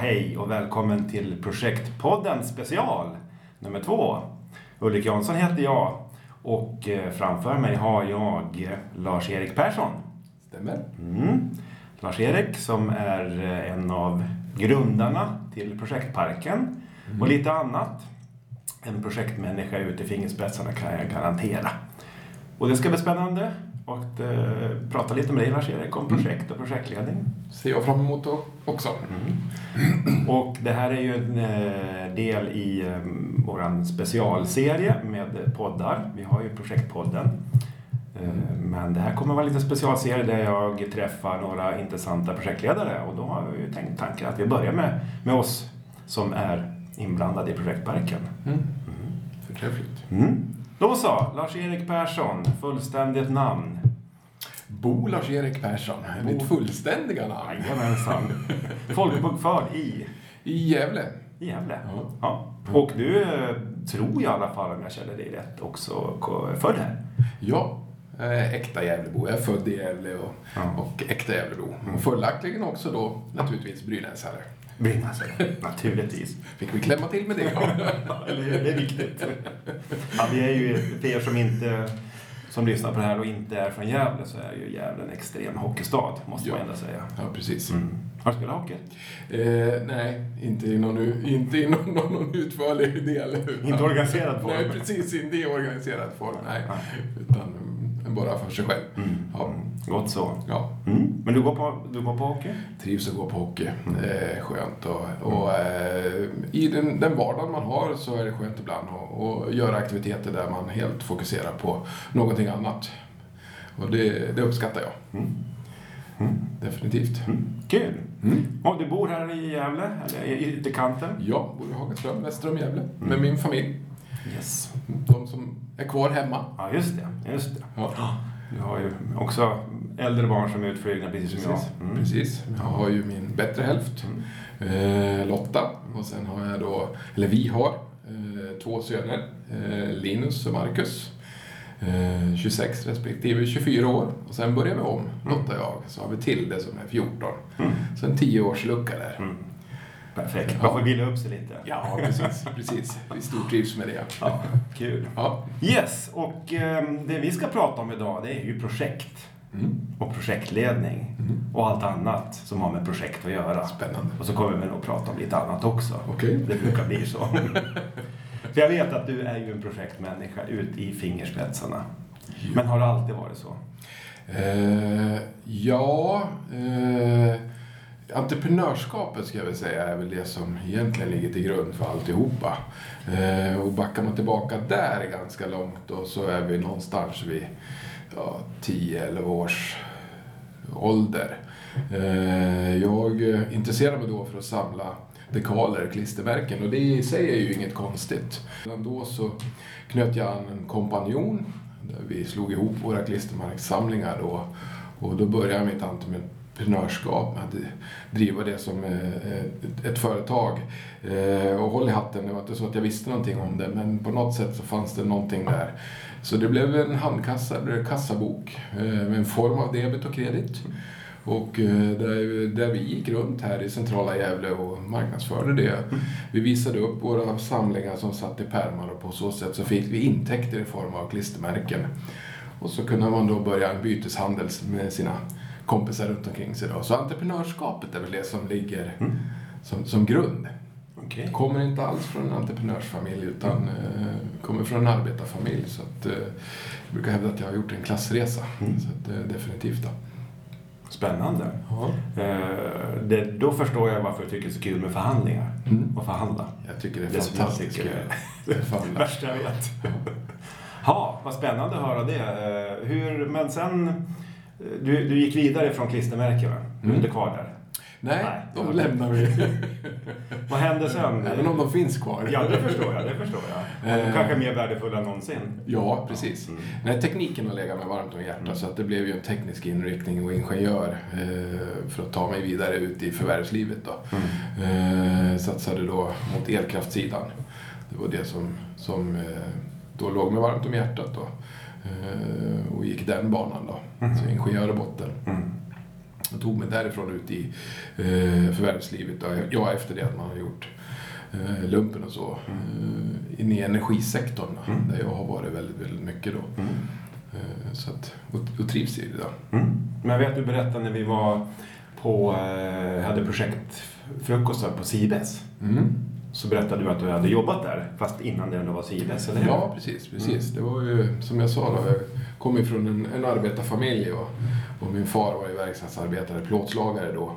Hej och välkommen till Projektpodden special nummer två. Ulrik Jansson heter jag och eh, framför mig har jag Lars-Erik Persson. Stämmer. Mm. Lars-Erik som är eh, en av grundarna till Projektparken och lite annat. En projektmänniska ute i fingerspetsarna kan jag garantera. Och det ska bli spännande att eh, prata lite med dig Lars-Erik om projekt och projektledning. Ser jag fram emot också. Och det här är ju en eh, del i eh, vår specialserie med poddar. Vi har ju Projektpodden. Men det här kommer vara lite specialserie där jag träffar några intressanta projektledare och då har vi ju tänkt tanken att vi börjar med, med oss som är inblandade i projektparken. Mm. Förträffligt. Mm. Då så, Lars-Erik Persson, fullständigt namn. Bo Lars-Erik Persson, mitt fullständiga namn. Jajamensan. Folkbokförd i I Gävle. I Gävle? Ja. Ja. Och du eh, tror jag i alla fall, om jag känner dig rätt, också född här? Ja, äkta Gävlebo. Jag är född i Gävle och, Ja. och äkta Gävlebo. Och följaktligen också då naturligtvis brynäsare. Brynäsare, naturligtvis. Fick vi klämma till med det? Eller hur? Det är viktigt. Ja, vi är ju, för er som inte som lyssnar på det här och inte är från Gävle så är ju Gävle en extrem hockeystad, måste man Ja. ändå säga. Ja, precis. Mm. Har du spelat hockey? Eh, nej, inte i någon, inte i någon, någon, någon utförlig del. Inte organiserad form? Nej, precis. Inte i organiserad form. Nej. Nej. Utan mm, bara för sig själv. Mm. Ja. Gott så. ja. Mm. Men du går, på, du går på hockey? Trivs att gå på hockey. Det är skönt. Och, och eh, I den, den vardag man har så är det skönt ibland att, göra aktiviteter där man helt fokuserar på någonting annat. Och det, det uppskattar jag. Mm. Mm. Definitivt. Mm. Kul! Mm. Och du bor här i Gävle, eller i ytterkanten? Jag bor i Hagaström, väster om Gävle, med min familj. Yes. De som är kvar hemma. Ja, just det. Just det. Ja. Du har ju också äldre barn som är utflugna, precis som Precis. jag. Mm. Precis. Jag har ju min bättre hälft, Mm. eh, Lotta. Och sen har jag då, eller vi har, eh, två söner, eh, Linus och Marcus. Eh, 26 respektive 24 år. Och sen börjar vi om, Lotta och jag. Så har vi Tilde som är 14. Mm. Så en 10-årslucka där. Mm. Perfekt. Man får vila upp sig lite. Ja, precis. precis. Vi stortrivs med det. Ja, kul. Ja. Yes, och ehm, det vi ska prata om idag det är ju projekt Mm. Och projektledning Mm. och allt annat som har med projekt att göra. Spännande. Och så kommer vi nog prata om lite annat också. Okej. Det brukar bli så. För jag vet att du är ju en projektmänniska ut i fingerspetsarna. Men har det alltid varit så? Eh, ja, eh, entreprenörskapet ska jag väl säga är väl det som egentligen ligger till grund för alltihopa. Eh, och backar man tillbaka där ganska långt då så är vi någonstans vid ja, 10-11 års ålder. Eh, jag intresserade mig då för att samla dekaler, klistermärken och det i sig är ju inget konstigt. Redan då så knöt jag an en kompanjon där vi slog ihop våra klistermärkssamlingar då. Och då började mitt entreprenörskap med att driva det som eh, ett- företag. Eh, och håll i hatten, det var inte så att jag visste någonting om det men på något sätt så fanns det någonting där. Så det blev en handkassa, eller kassabok eh, med en form av debet och kredit. Och eh, där, där vi gick runt här i centrala Gävle och marknadsförde det. Vi visade upp våra samlingar som satt i pärmar och på så sätt så fick vi intäkter i form av klistermärken. Och så kunde man då börja en byteshandel med sina kompisar runt omkring sig. Då. Så entreprenörskapet är väl det som ligger som, som grund. Okej. Kommer inte alls från en entreprenörsfamilj utan eh, kommer från en arbetarfamilj. Så att, eh, jag brukar hävda att jag har gjort en klassresa. Mm. Så att, eh, definitivt. Då. Spännande. Ja. Eh, det, då förstår jag varför du tycker det är så kul med förhandlingar Mm. och förhandla. Jag tycker det är Det fantastiskt kul. är Fan, det värsta jag vet. Ja, vad spännande att höra det. Hur, men sen, du, du gick vidare från klistermärkena. Du är Mm. inte kvar där. Nej, Nej. de lämnar vi. Vad hände sen? Även om de finns kvar. Ja, det förstår jag. Det förstår jag. De Eh. kanske är mer värdefulla än någonsin. Ja, precis. Mm. Nej, tekniken har legat mig varmt om hjärtat Mm. så att det blev ju en teknisk inriktning och ingenjör eh, för att ta mig vidare ut i förvärvslivet. Då. Mm. Eh, satsade då mot elkraftsidan. Det var det som, som eh, då låg mig varmt om hjärtat. Då. Och gick den banan då. Mm. Så ingenjör i botten. Och tog mig därifrån ut i eh, förvärvslivet. Ja, efter det att man har gjort eh, lumpen och så. Eh, in i energisektorn Mm. där jag har varit väldigt, väldigt mycket då. Mm. Eh, så att, och, och trivs i det. Då. Mm. Men jag vet du berättade när vi var på, eh, hade projektfrukostar på Sibes. Mm. Så berättade du att du hade jobbat där, fast innan det ändå var Sibes, eller hur? Ja, precis. precis. Det var ju som jag sa då, jag kom ifrån en, en arbetarfamilj och, och min far var ju verkstadsarbetare, plåtslagare då.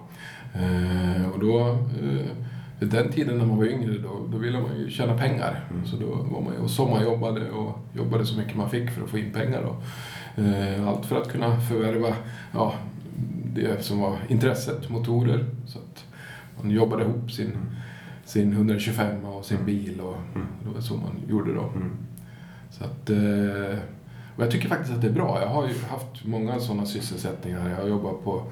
Eh, och då, eh, vid den tiden när man var yngre, då, då ville man ju tjäna pengar. Mm. Så då var man ju och sommarjobbade och jobbade så mycket man fick för att få in pengar. Då. Eh, allt för att kunna förvärva ja, det som var intresset, motorer. Så att man jobbade ihop sin, sin 125 och sin bil och Mm. det var så man gjorde då. Mm. Så att, eh, och jag tycker faktiskt att det är bra. Jag har ju haft många sådana sysselsättningar. Jag har jobbat på,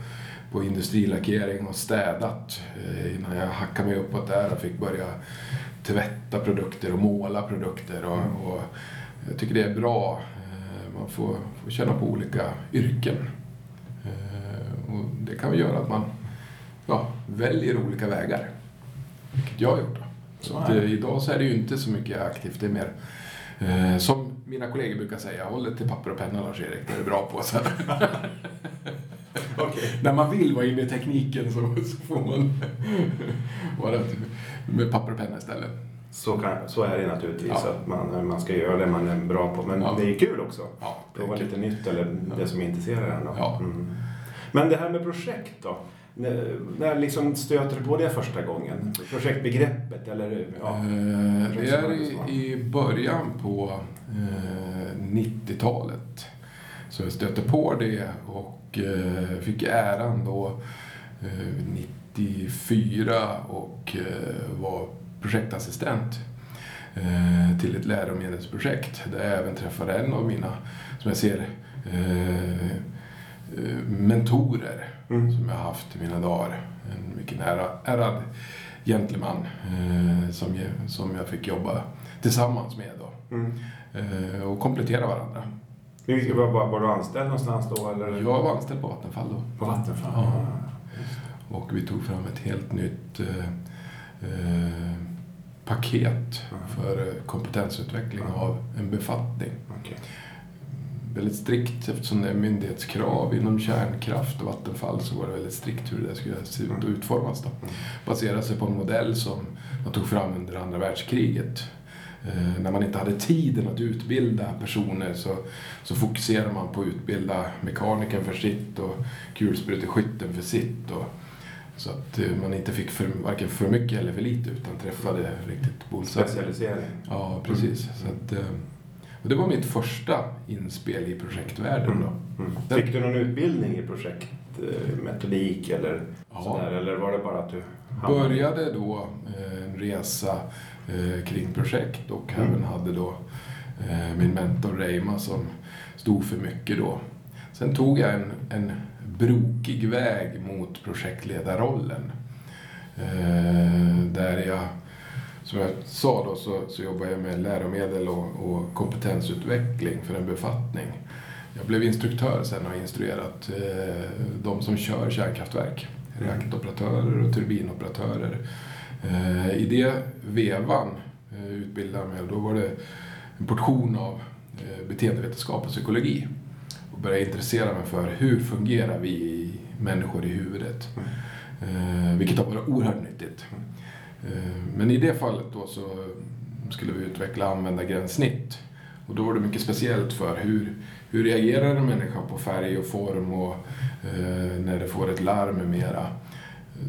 på industrilackering och städat eh, innan jag hackade mig uppåt där och fick börja tvätta produkter och måla produkter. Och, och jag tycker det är bra. Eh, Man får, får känna på olika yrken. Och det kan ju göra att man ja, väljer olika vägar. Vilket jag har gjort. Så att, det. eh, idag så är det ju inte så mycket aktivt. Det är mer eh, som mina kollegor brukar säga, håll dig till papper och penna Lars-Erik, det är du bra på. Så. Okej. När man vill vara inne i tekniken så, så får man vara med papper och penna istället. Så, kan, så är det naturligtvis, Ja. att man, man ska göra det man är bra på. Men Ja. det är kul också. Ja, det är Prova lite nytt eller det som intresserar en. Mm. Men det här med projekt då? När, när liksom stöter du på det första gången? Projektbegreppet eller? Ja. Eh, Det är i, i början på eh, 90-talet. Så jag stötte på det och eh, fick äran då eh, 94 och eh, var projektassistent eh, till ett läromedelsprojekt där jag även träffade en av mina, som jag ser, eh, eh, mentorer Mm. som jag har haft i mina dagar. En mycket nära ärad gentleman eh, som, jag, som jag fick jobba tillsammans med då. Mm. Eh, och komplettera varandra. Var, var, var du anställd någonstans då? Eller? Jag var anställd på Vattenfall då. På Vattenfall? Ja. Och vi tog fram ett helt nytt eh, eh, paket för eh, kompetensutveckling av en befattning. Okej. Väldigt strikt eftersom det är myndighetskrav inom kärnkraft och Vattenfall så var det väldigt strikt hur det skulle se ut och utformas. Då. Baserat sig på en modell som man tog fram under andra världskriget. Eh, när man inte hade tiden att utbilda personer så, så fokuserade man på att utbilda mekanikern för sitt och kulspruteskytten för sitt. Och, så att eh, man inte fick för, varken för mycket eller för lite utan träffade riktigt bullseye. Specialisering? Ja, precis. Så att, eh, och det var mitt första inspel i projektvärlden. Då. Mm. Fick du någon utbildning i projektmetodik eller Ja. sådär? Eller var det bara att du hamnade- Började då eh, en resa eh, kring projekt och Mm. även hade då eh, min mentor Reima som stod för mycket då. Sen tog jag en, en brokig väg mot projektledarrollen. Eh, där jag, som jag sa då, så, så jobbar jag med läromedel och, och kompetensutveckling för en befattning. Jag blev instruktör sen och har instruerat eh, de som kör kärnkraftverk. Reaktoperatörer och turbinoperatörer. Eh, I det vevan eh, utbildade jag mig och då var det en portion av eh, beteendevetenskap och psykologi. Och började intressera mig för hur fungerar vi människor i huvudet. Eh, vilket har varit oerhört nyttigt. Eh, men i det fallet då så skulle vi utveckla användargränssnitt. Och då var det mycket speciellt för hur, hur reagerar en människa på färg och form och eh, när det får ett larm med mera.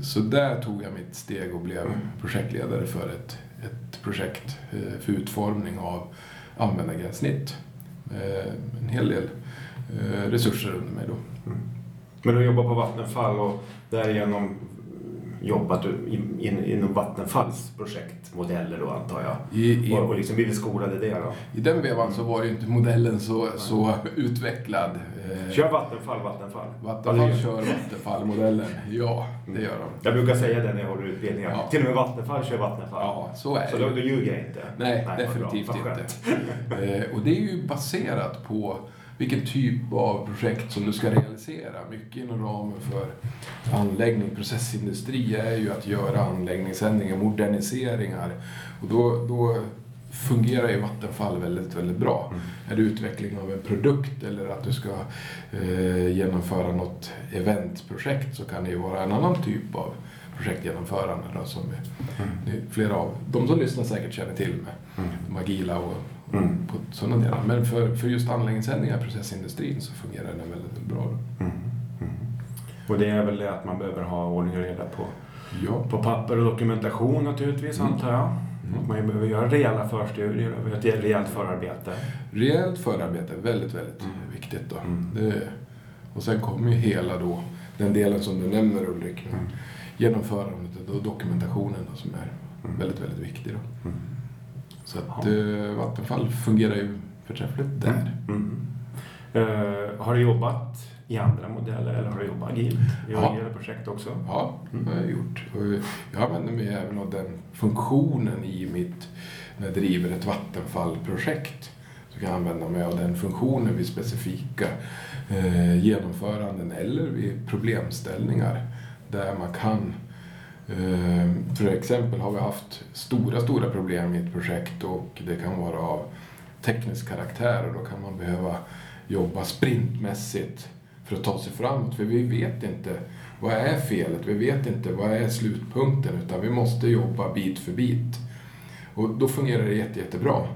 Så där tog jag mitt steg och blev projektledare för ett, ett projekt eh, för utformning av användargränssnitt. Eh, en hel del eh, resurser under mig då. Mm. Men du jobbar på Vattenfall och därigenom jobbat inom Vattenfalls projektmodeller då antar jag? I, i, Och, och liksom blivit skolad i det då? I den vevan så var ju inte modellen så, så utvecklad. Eh, Kör Vattenfall Vattenfall? Vattenfall gör- kör Vattenfall-modellen. Ja, det gör de. Jag brukar säga det när jag håller utbildningar. Ja. Till och med Vattenfall kör Vattenfall. Ja, så är Så det. då, då ljuger jag inte? Nej, vad definitivt inte. Eh, och det är ju baserat på vilken typ av projekt som du ska realisera. Mycket inom ramen för anläggning, processindustri är ju att göra anläggningsändringar, moderniseringar. Och då, då fungerar ju Vattenfall väldigt, väldigt bra. Mm. Är det utveckling av en produkt eller att du ska eh, genomföra något eventprojekt så kan det ju vara en annan typ av projektgenomförande då, som mm. flera av de som lyssnar säkert känner till med mm. de agila och, mm. på sådana delar. Men för, för just anläggningssändningar i processindustrin så fungerar den väldigt bra. Mm. Mm. Och det är väl det att man behöver ha ordning och reda på, ja. på papper och dokumentation naturligtvis mm. antar jag. Mm. Man behöver göra rejäla förstudier och ett rejält förarbete. Rejält förarbete, väldigt, väldigt mm. viktigt. Då. Mm. Det, och sen kommer ju hela då, den delen som du nämner Ulrik, genomförandet och dokumentationen då, som är väldigt, väldigt viktig. Då. Mm. Så att eh, Vattenfall fungerar ju förträffligt där. Uh, har du jobbat i andra modeller eller har du jobbat agilt i ja. agila projekt också? Ja, mm. det har jag gjort. Och jag använder mig även av den funktionen i mitt, när jag driver ett Vattenfall-projekt. Så kan jag använda mig av den funktionen vid specifika eh, genomföranden eller vid problemställningar där man kan eh, för exempel har vi haft stora, stora problem i ett projekt och det kan vara av teknisk karaktär och då kan man behöva jobba sprintmässigt för att ta sig framåt. För vi vet inte vad är felet, vi vet inte vad är slutpunkten utan vi måste jobba bit för bit. Och då fungerar det jätte, jättebra.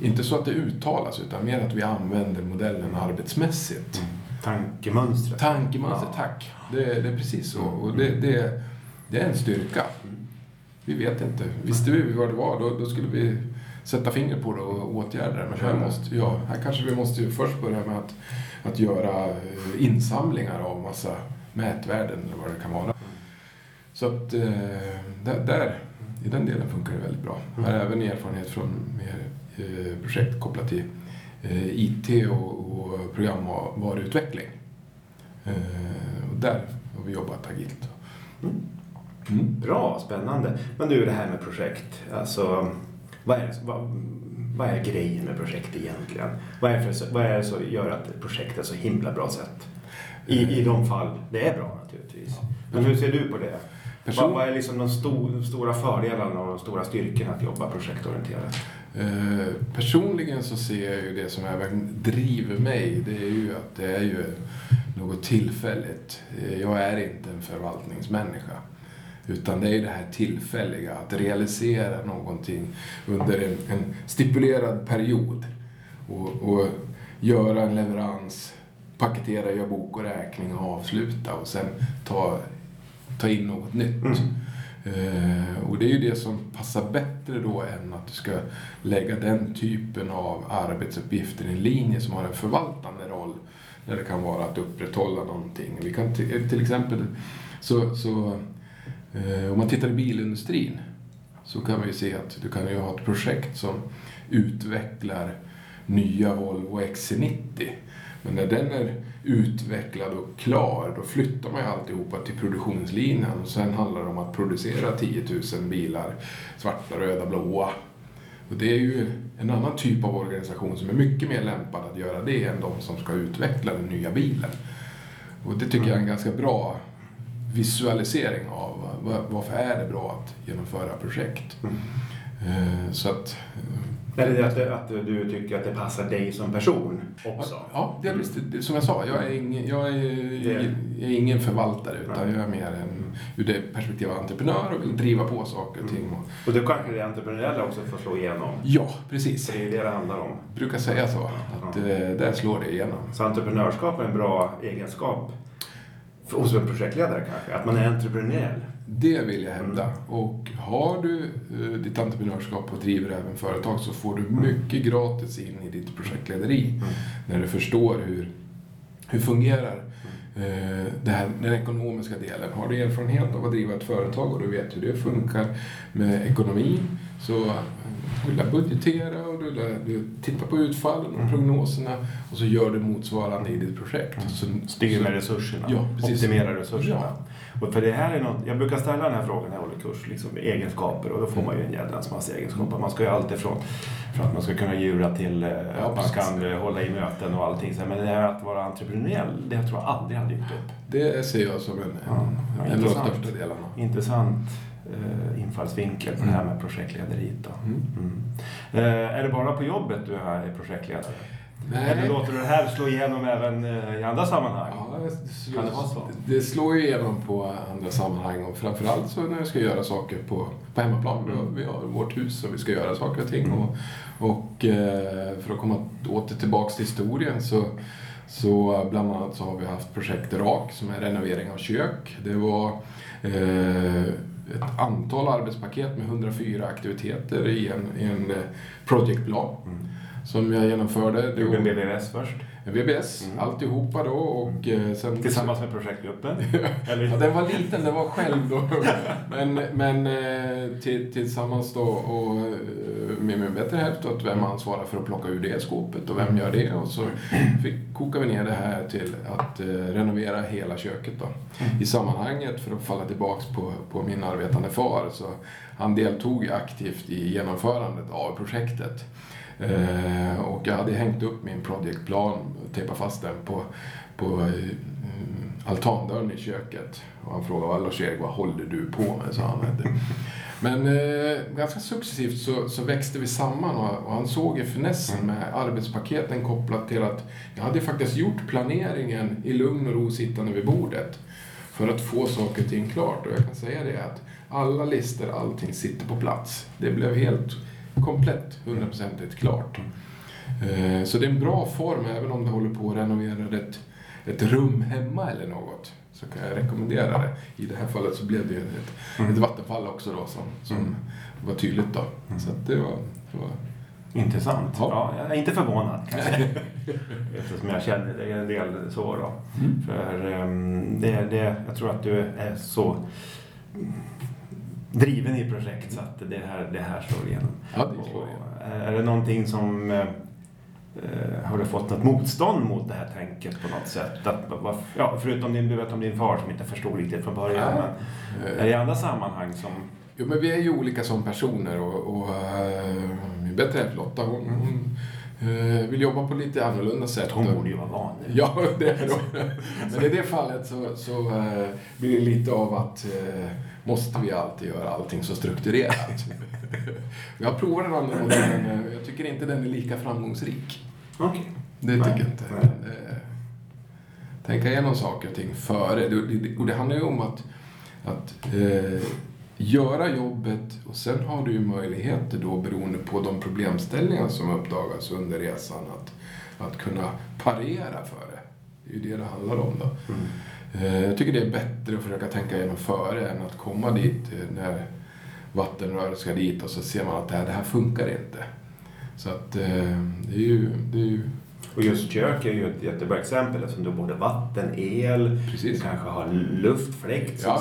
Inte så att det uttalas utan mer att vi använder modellen arbetsmässigt. Mm. Tankemönstret. Tankemönstret, ja. tack. Det, det, är precis så. Och det, det, det är en styrka. Vi vet inte. Visste vi vad det var då, då skulle vi sätta fingret på det och åtgärda det. Men här, måste, ja, här kanske vi måste först börja med att att göra eh, insamlingar av massa mätvärden eller vad det kan vara. Så att eh, där, där, i den delen funkar det väldigt bra. Jag har även erfarenhet från mer eh, projekt kopplat till IT och programvaruutveckling. Och där har vi jobbat agilt. Mm. Mm. Bra, spännande. Men du, det här med projekt. Alltså, vad är, vad, vad är grejen med projekt egentligen? Vad är, för, vad är det som gör att ett projekt är så himla bra sätt? I, I de fall det är bra naturligtvis. Men hur ser du på det? Person... Vad, är liksom de, stor, de stora fördelarna och de stora styrkorna att jobba projektorienterat? Eh, personligen så ser jag ju det som även driver mig, det är ju att det är ju något tillfälligt. Eh, jag är inte en förvaltningsmänniska. Utan det är det här tillfälliga, att realisera någonting under en, en stipulerad period. Och, och, göra en leverans, paketera, göra bok och räkning och avsluta och sen ta, ta in något nytt. Mm. Uh, och det är ju det som passar bättre då än att du ska lägga den typen av arbetsuppgifter i en linje som har en förvaltande roll. Där det kan vara att upprätthålla någonting. Vi kan till exempel så, så om man tittar i bilindustrin så kan vi se att du kan ju ha ett projekt som utvecklar nya Volvo XC90. Men när den är utvecklad och klar, då flyttar man ju alltihopa till produktionslinjen och sen handlar det om att producera 10 000 bilar, svarta, röda, blåa. Och det är ju en annan typ av organisation som är mycket mer lämpad att göra det än de som ska utveckla den nya bilen. Och det tycker jag är en ganska bra visualisering av varför är det bra att genomföra projekt. Mm. Eh, så att, är det att, att du tycker att det passar dig som person också? Ja, det är, som jag sa, jag är ingen, jag är, jag är ingen förvaltare utan jag är mer en, ur det perspektivet av entreprenör och vill driva på saker och ting. Och, och då kanske det entreprenöriella också får slå igenom? Ja, precis. det är det det handlar om? Jag brukar säga så, att ja. Eh, där slår det igenom. Så entreprenörskap är en bra egenskap hos en projektledare kanske? Att man är entreprenöriell? Det vill jag hävda. Mm. Och har du uh, ditt entreprenörskap och driver även företag så får du mycket gratis in i ditt projektlederi. Mm. När du förstår hur, hur fungerar uh, det här, den ekonomiska delen. Har du erfarenhet av att driva ett företag och du vet hur det funkar med ekonomi Så du lär budgetera och du, lär, du tittar på utfallen och Mm. prognoserna och så gör du motsvarande i ditt projekt. Så, Styr med resurserna. Ja, precis. Optimerar resurserna. Ja. Och för det här är något, jag brukar ställa den här frågan när jag håller kurs, liksom egenskaper och då får man ju en jädrans massa egenskaper. Man ska ju alltid från, från att man ska kunna djura till eh, Ja, att man kan eh, hålla i möten och allting. Men det här att vara entreprenöriell, det tror jag aldrig har dykt upp. Det ser jag som en, en, Ja, en av de intressant. största delarna. Intressant eh, infallsvinkel på det här med projektlederiet. Mm. Mm. Är det bara på jobbet du är projektledare? Nej. Eller låter du det här slå igenom även eh, i andra sammanhang? Ja, det, slår, Kan det vara så? det slår igenom på andra sammanhang och framförallt så när vi ska göra saker på, på hemmaplan. Vi har- Mm. Vi har vårt hus och vi ska göra saker och ting. Och, och eh, för att komma åter tillbaks till historien så, så bland annat så har vi haft projekt RAK som är renovering av kök. Det var eh, ett antal arbetspaket med 104 aktiviteter i en, i en eh, projectplan Mm. Som jag genomförde. Du gjorde en BBS först, VBS, Mm. alltihopa då och eh, sen... tillsammans med projektgruppen? Ja, den var liten, den var själv då. Men, men eh, till, tillsammans då och eh, med min bättre hälft att vem ansvarar för att plocka ur det skåpet och vem gör det? Och så fick, kokade vi ner det här till att renovera hela köket då. I sammanhanget, för att falla tillbaks på, på min arbetande far, så han deltog aktivt i genomförandet av projektet. Eh, och jag hade hängt upp min projectplan och tejpat fast den på, på eh, altandörren i köket. Och han frågade "Vad, Lars-Erik, vad håller du på med? Så han. Men eh, ganska successivt så, så växte vi samman och, och han såg ju finessen med arbetspaketen kopplat till att jag hade faktiskt gjort planeringen i lugn och ro sittande vid bordet för att få saker och ting klart. Och jag kan säga det att alla listor, allting sitter på plats. Det blev helt komplett, hundraprocentigt klart. Eh, Så det är en bra form även om du håller på att renovera ett, ett rum hemma eller något. Så kan jag rekommendera det. I det här fallet så blev det ett, ett vattenfall också då som, som Mm. var tydligt då. Så att det var, det var Intressant. Ja. Ja. jag är inte förvånad kanske. Eftersom jag känner dig en del så då. Mm. För ehm, det, det, jag tror att du är så driven i projekt så att det här, det här slår igenom. Ja, det slår igenom. Och, Är det någonting som... eh, eh, Har du fått något motstånd mot det här tänket på något sätt? Att, ja, förutom din, du vet om din far som inte förstod riktigt från början. Nej. Men är det andra sammanhang som... Jo, men vi är ju olika som personer och, och äh, min bättre hälft Lotta, hon, hon äh, vill jobba på lite annorlunda sätt. Hon borde ju vara van. Ja, det är det. Men i det fallet så, så äh, blir det lite av att äh, måste vi alltid göra allting så strukturerat. Jag har provat den andra modellen, men jag tycker inte den är lika framgångsrik. Okej. Det tycker Nej, jag inte. nej. Eh, tänka igenom saker och ting före. Och det handlar ju om att, att eh, göra jobbet och sen har du ju möjligheter då beroende på de problemställningar som uppdagas under resan att, att kunna parera för det. Det är ju det det handlar om då. Mm. Eh, jag tycker det är bättre att försöka tänka igenom före än att komma dit eh, när vattenröret ska dit och så ser man att det här, det här funkar inte. Så att eh, det är ju, det är ju Och just kök är ju ett jättebra exempel eftersom du har både vatten, el, Precis. du kanske har luftfläkt som Ja,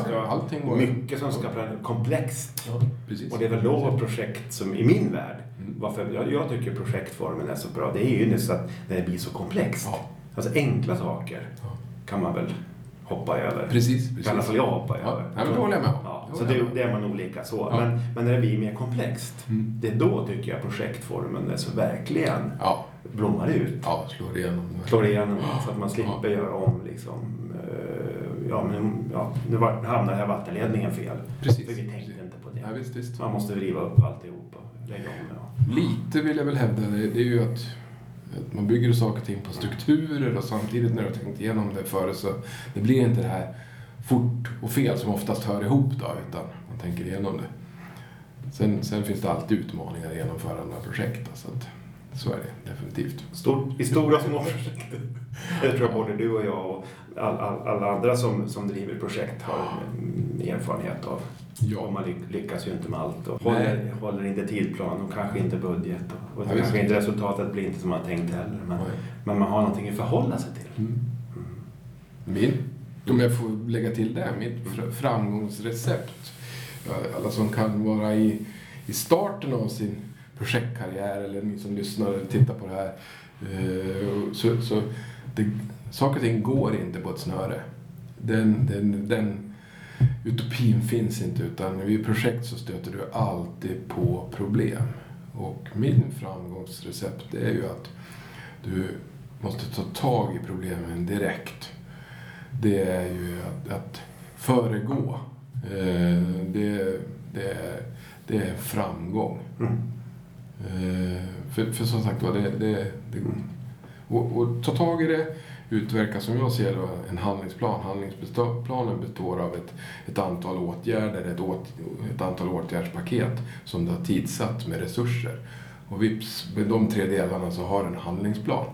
ska... mycket som ska planeras. Komplext. precis. Och det är väl då projekt som, i min värld, Mm. varför jag, jag tycker projektformen är så bra, det är ju just att när det blir så komplext. Ja. Alltså enkla saker Ja. kan man väl hoppa över. Precis, I precis. alla fall jag hoppar Ja, över. nej, men det håller jag med. Ja, så det, jag det är man olika så. Ja. Men, men när det blir mer komplext, Mm. det är då tycker jag projektformen är så verkligen Ja, blommar ut. ja slår igenom. slår igenom så att man slipper göra om liksom, eh, ja men ja, nu hamnar den här vattenledningen fel. Precis. För vi tänkte inte på det. Ja, visst, visst. Man måste riva upp alltihopa och lägga om. Ja. Lite vill jag väl hävda, det, är ju att man bygger saker och ting på strukturer och samtidigt när du har tänkt igenom det före så det blir inte det här fort och fel som oftast hör ihop då, utan man tänker igenom det. Sen, sen finns det alltid utmaningar i genomförande av projekt. Så, att, så är det definitivt. Stort, I stora små projekt. Det tror jag både du och jag och all, all, alla andra som, som driver projekt har erfarenhet av. Ja. Och man ly- lyckas ju inte med allt och håller, håller inte tidplan och kanske inte budget. Och, och Ja, kanske inte resultatet blir inte som man tänkt heller. Men, Nej. men man har någonting att förhålla sig till. Mm. Min, om jag får lägga till det, mitt fr- framgångsrecept. Alla som kan vara i, i starten av sin projektkarriär eller ni som lyssnar eller tittar på det här. Eh, så, så det, saker och ting går inte på ett snöre. Den, den, den utopin finns inte utan vid projekt så stöter du alltid på problem. Och min framgångsrecept det är ju att du måste ta tag i problemen direkt. Det är ju att, att föregå. Eh, det, det, det är framgång. Mm. Eh, för, för som sagt var, det, det, det, och, och ta tag i det, utverka som jag ser då, en handlingsplan. Handlingsplanen består av ett, ett antal åtgärder, ett, åt, ett antal åtgärdspaket som du har tidsatt med resurser. Och vips, med de tre delarna så har en handlingsplan.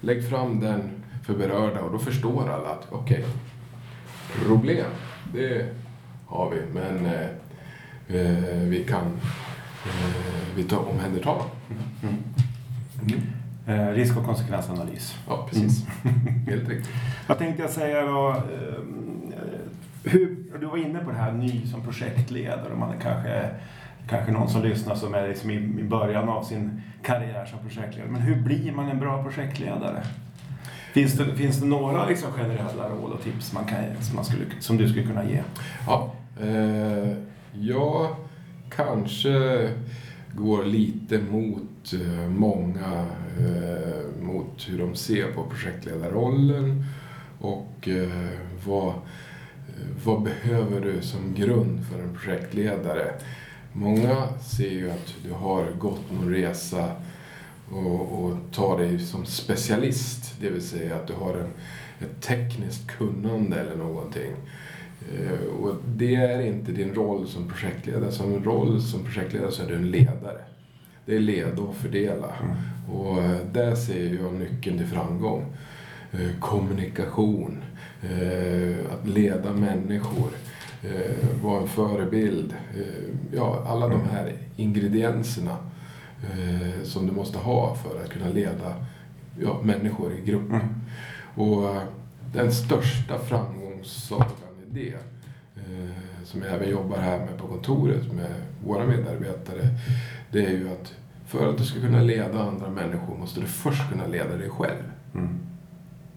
Lägg fram den för berörda och då förstår alla att okej, okay, problem, det har vi, men eh, eh vi kan eh, vi tar omhänderta dem. Mm. Mm. Eh, risk och konsekvensanalys. Ja, precis. Mm. Helt riktigt. Vad tänkte jag säga då? Eh, hur, du var inne på det här ny som projektledare. Man är kanske, kanske någon som lyssnar som är liksom i, början av sin karriär som projektledare. Men hur blir man en bra projektledare? Finns det, finns det några liksom generella råd och tips man kan, som, man skulle, som du skulle kunna ge? Ja, eh, jag kanske går lite mot eh, många, eh, mot hur de ser på projektledarrollen och eh, vad, vad behöver du som grund för en projektledare? Många ser ju att du har gått någon resa och, och tar dig som specialist, det vill säga att du har en, ett tekniskt kunnande eller någonting. Eh, och det är inte din roll som projektledare. Som roll som projektledare så är du en ledare. Det är leda och fördela. Mm. Och eh, där ser jag nyckeln till framgång. Eh, kommunikation, att leda människor, vara en förebild. Ja, alla de här ingredienserna som du måste ha för att kunna leda ja, människor i grupp. Mm. Och den största framgångssagan det. Eh, som jag även jobbar här med på kontoret med våra medarbetare. Det är ju att för att du ska kunna leda andra människor måste du först kunna leda dig själv. Mm.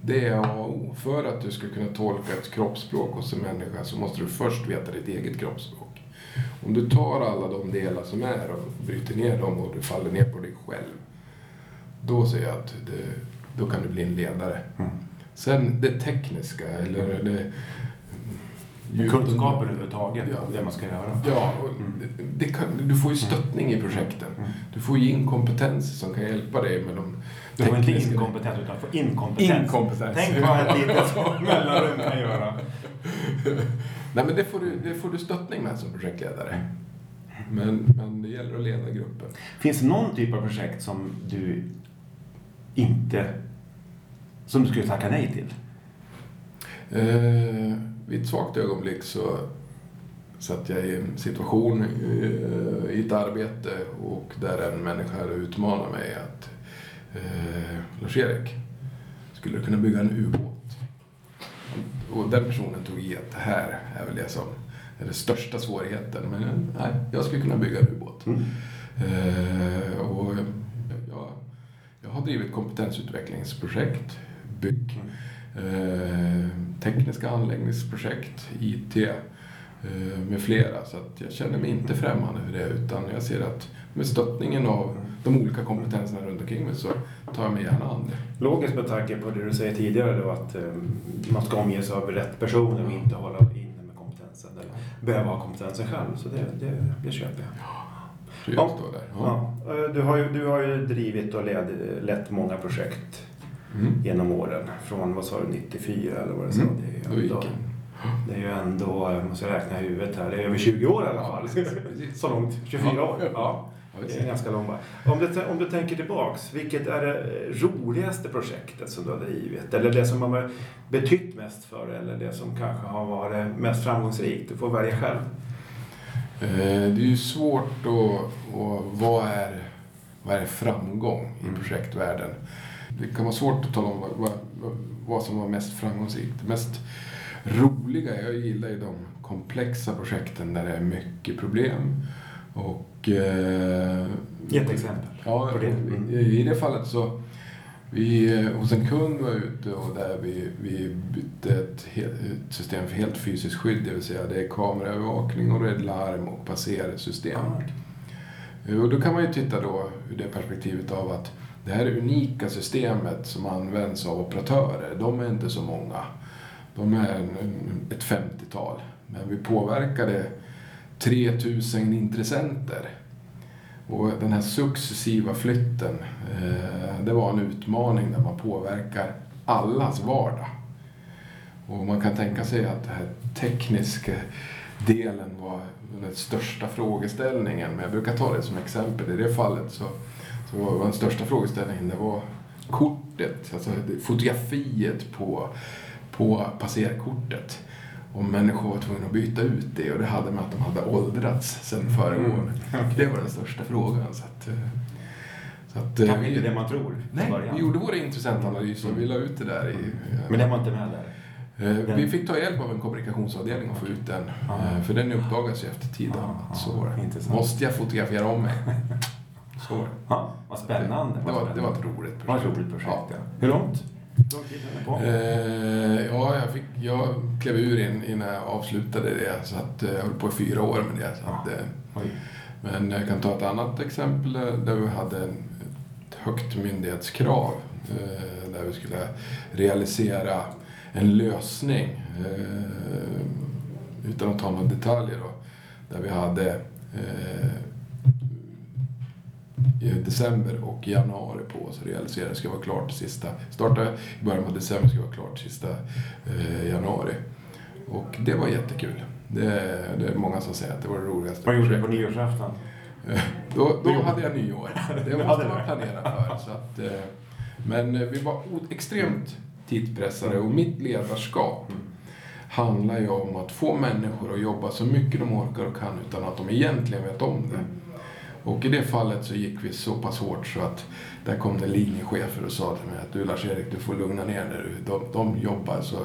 Det är A och O. För att du ska kunna tolka ett kroppsspråk hos en människa så måste du först veta ditt eget kroppsspråk. Om du tar alla de delar som är och bryter ner dem och du faller ner på dig själv. Då ser jag att det, då kan du bli en ledare. Mm. Sen det tekniska, eller det, Kunskaper överhuvudtaget, ja, det man ska göra. Ja, mm. det kan, du får ju stöttning i projekten. Mm. Du får ju inkompetens som kan hjälpa dig med de Du får inte inkompetens utan får inkompetens. inkompetens. Tänk vad ett litet mellanrum kan göra. Nej men det får, du, det får du stöttning med som projektledare. Men, men det gäller att leda gruppen. Finns det någon typ av projekt som du inte... Som du skulle tacka nej till? Eh, vid ett svagt ögonblick så satt jag i en situation eh, i ett arbete och där en människa utmanade mig att eh, Lars-Erik, skulle du kunna bygga en ubåt? Och den personen tog i att det här är väl det som är den största svårigheten. Men nej, jag skulle kunna bygga en ubåt. Mm. Eh, och jag, jag har drivit kompetensutvecklingsprojekt, bygg, mm Eh, tekniska anläggningsprojekt, IT eh, med flera. Så att jag känner mig inte främmande för det utan jag ser att med stöttningen av de olika kompetenserna runt omkring mig så tar jag mig gärna an det. Logiskt med tanke på det du säger tidigare då att eh, man ska omge sig av rätt personer och inte hålla inne med kompetensen eller behöva ha kompetensen själv. Så det, det, det köper jag. Ja, ja. ja. Du, har ju, du har ju drivit och led, lett många projekt mm. genom åren. Från, vad sa du, 94 eller vad det sa? Mm. Det, är ju ändå, det är ju ändå, jag måste räkna i huvudet här, det är över 20 år i alla fall. Så långt, 24 år. Ja. Det är ganska långt om du, om du tänker tillbaks, vilket är det roligaste projektet som du har drivit? Eller det som har betytt mest för dig? Eller det som kanske har varit mest framgångsrikt? Du får välja själv. Eh, det är ju svårt att... Och vad, är, vad är framgång i mm. projektvärlden? Det kan vara svårt att tala om vad, vad, vad som var mest framgångsrikt. Det mest roliga, jag gillar ju de komplexa projekten där det är mycket problem Och... Eh, Ge ett exempel. Ja, på det. Mm. i, i det fallet så vi eh, hos en kund var ute och där vi, vi bytte ett, ett system för helt fysiskt skydd, det vill säga det är kameraövervakning och det är larm och passersystem. Ja. Och då kan man ju titta då ur det perspektivet av att det här unika systemet som används av operatörer, de är inte så många. De är en- ett 50-tal. Men vi påverkade 3000 intressenter. Och den här successiva flytten, eh, det var en utmaning där man påverkar allas vardag. Och man kan tänka sig att den här tekniska delen var den största frågeställningen. Men jag brukar ta det som exempel. I det fallet så, så var den största frågeställningen det var kortet, alltså fotografiet på, på passerkortet. Och människor var tvungna att byta ut det och det hade med att de hade åldrats sedan föregående. Det var den största frågan. Så att, eh, så att, eh, Kanske vi- inte det man tror Nej, början. vi gjorde vår intressentanalys och vi la ut det där i... Men det var inte med där. Eh, Vi fick ta hjälp av en kommunikationsavdelning och få ut den. Ja. Eh, För den uppdagas ju efter tiden. Ja, att så. Måste jag fotografera om mig? Så var det. Ja, vad spännande. Det var, det var ett roligt Det var ett projekt. roligt projekt, Ja. ja. Hur långt? Hur lång tid höll på? Eh, ja, jag, fick, jag klev ur in, innan jag avslutade det. Så att, eh, jag höll på i fyra år med det. Så att, eh, Oj. Men jag kan ta ett annat exempel eh, där vi hade en, ett högt myndighetskrav. eh, Där vi skulle realisera en lösning. eh, Utan att ta några detaljer då. Där vi hade eh, december och januari på oss att realisera. Det ska vara klart sista, starta i början av december, ska vara klart sista eh, januari. Och det var jättekul. Det, det är många som säger att det var det roligaste Vad gjorde du på nyårsafton? Eh, Då, då hade jag nyår. Det måste man planera för. Så att, eh, men eh, vi var extremt tidspressade och mitt ledarskap handlar ju om att få människor att jobba så mycket de orkar och kan utan att de egentligen vet om det. Och i det fallet så gick vi så pass hårt så att där kom det linjechefer och sa till mig att du Lars-Erik, du får lugna ner dig. De, de jobbar så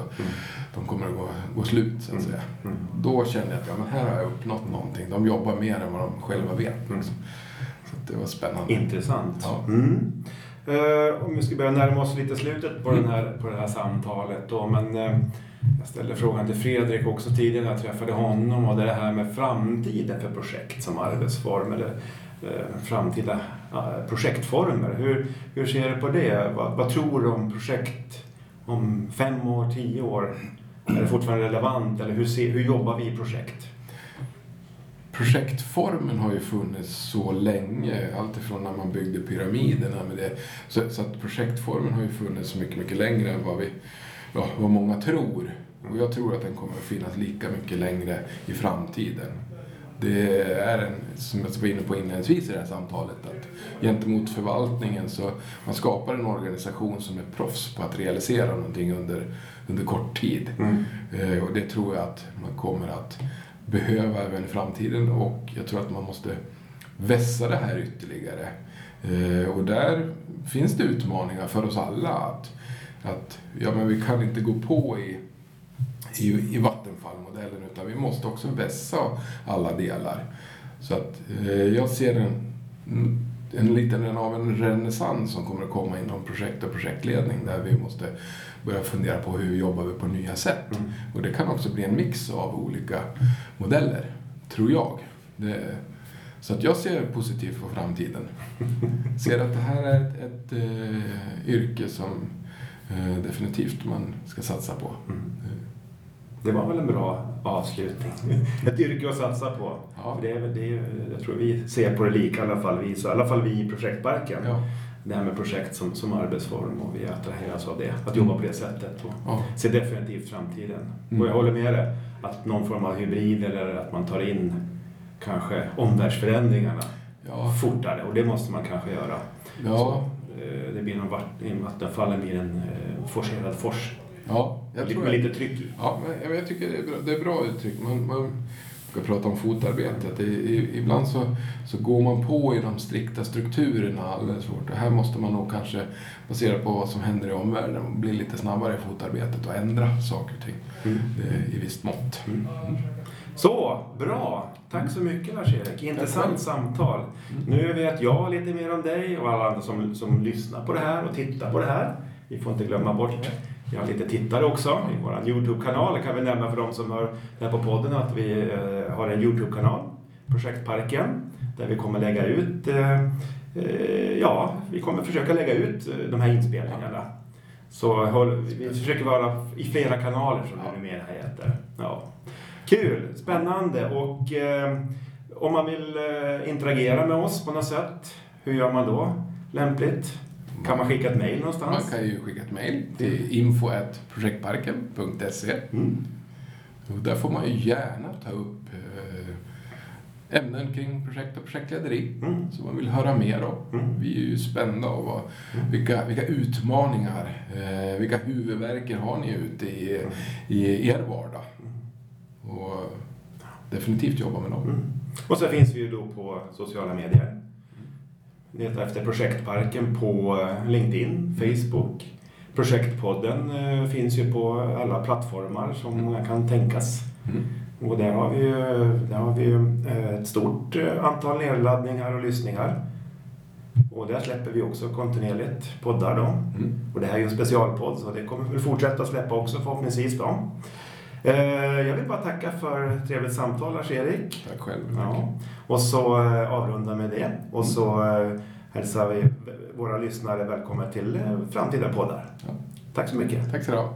de kommer att gå, gå slut så att säga. Mm. Då kände jag att ja, men här har jag uppnått någonting. De jobbar mer än vad de själva vet. Liksom. Så det var spännande. Intressant. Ja. Mm. Eh, om vi ska börja närma oss lite slutet på, den här, på det här samtalet då, men eh, jag ställde frågan till Fredrik också tidigare när jag träffade honom och det här med framtiden för projekt som arbetsform eller Eh, framtida eh, projektformer. Hur, hur ser du på det? Vad, vad tror du om projekt om fem år, tio år? Är det fortfarande relevant eller hur, ser, hur jobbar vi i projekt? Projektformen har ju funnits så länge, alltifrån när man byggde pyramiderna med det. Så, så att projektformen har ju funnits mycket, mycket längre än vad, vi, ja, vad många tror. Och jag tror att den kommer att finnas lika mycket längre i framtiden. Det är en, som jag var inne på inledningsvis i det här samtalet, att gentemot förvaltningen så man skapar en organisation som är proffs på att realisera någonting under, under kort tid. Eh, och det tror jag att man kommer att behöva även i framtiden och jag tror att man måste vässa det här ytterligare. Eh, och där finns det utmaningar för oss alla att, att ja, men vi kan inte gå på i, i, i Vattenfallmodellen utan vi måste också vässa alla delar. Så att eh, jag ser en, en liten av en renässans som kommer att komma inom projekt och projektledning där vi måste börja fundera på hur jobbar vi på nya sätt. Mm. Och det kan också bli en mix av olika modeller, tror jag. Det, så att jag ser positivt på framtiden. Ser att det här är ett, ett eh, yrke som eh, definitivt man ska satsa på. Mm. Det var väl en bra avslutning. Ett yrke att satsa på. Ja. För det är, det är, jag tror vi ser på det lika i alla fall, vi, så, i alla fall vi i projektparken. Ja, Det här med projekt som, som arbetsform och vi attraheras av det. Att jobba på det sättet. Och ja, ser definitivt framtiden. Mm. Och jag håller med dig. Att någon form av hybrid eller att man tar in kanske omvärldsförändringarna ja, fortare. Och det måste man kanske göra. ja, Så, eh, det blir någon Vattenfallen blir en eh, forcerad fors. Ja. Jag Lite- tror med jag, lite tryck i. ja, men jag- jag tycker det är bra, det är bra uttryck. Man, man, ska prata om fotarbetet. Det, i, ibland så, så går man på i de strikta strukturerna alldeles för hårt. Och här måste man nog kanske, baserat på vad som händer i omvärlden, bli lite snabbare i fotarbetet och ändra saker och ting Mm. i visst mått. Mm. Så, bra. Tack så mycket Lars-Erik. Intressant samtal. Nu vet jag lite mer om dig och alla andra som, som lyssnar på det här och tittar på det här. Vi får inte glömma bort vi har lite tittare också i vår Youtube-kanal. Det kan vi nämna för de som hör det här på podden att vi eh, har en Youtube-kanal, Projektparken, där vi kommer lägga ut eh, eh, Ja, vi kommer försöka lägga ut de här inspelningarna. Så vi försöker vara i flera kanaler som det numera heter. Ja. Kul, spännande och om man vill interagera med oss på något sätt, hur gör man då? Lämpligt? Kan man skicka ett mejl Man någonstans? kan ju skicka ett mejl till info.projektparken.se Mm. och där får man ju gärna ta upp eh, ämnen kring projekt och projektlederi Mm. som man vill höra mer om. Mm. Vi är ju spända av vad, vilka, vilka utmaningar, eh, vilka huvudvärker har ni ute i, i er vardag? Och definitivt jobba med dem. Mm. Och så finns vi ju då på sociala medier. Leta efter Projektparken på eh, LinkedIn, Facebook. Projektpodden eh, finns ju på alla plattformar som man kan tänkas. Mm. Och där har vi där har vi eh, ett stort antal nedladdningar och lyssningar. Och där släpper vi också kontinuerligt poddar då. Mm. Och det här är ju en specialpodd så det kommer vi fortsätta släppa också förhoppningsvis då. Eh, Jag vill bara tacka för trevligt samtal Lars-Erik. Tack själv. Ja. Och så eh, avrunda med det. Och så eh, hälsar vi våra lyssnare välkomna till framtida poddar. Ja. Tack så mycket. Tack så du ha.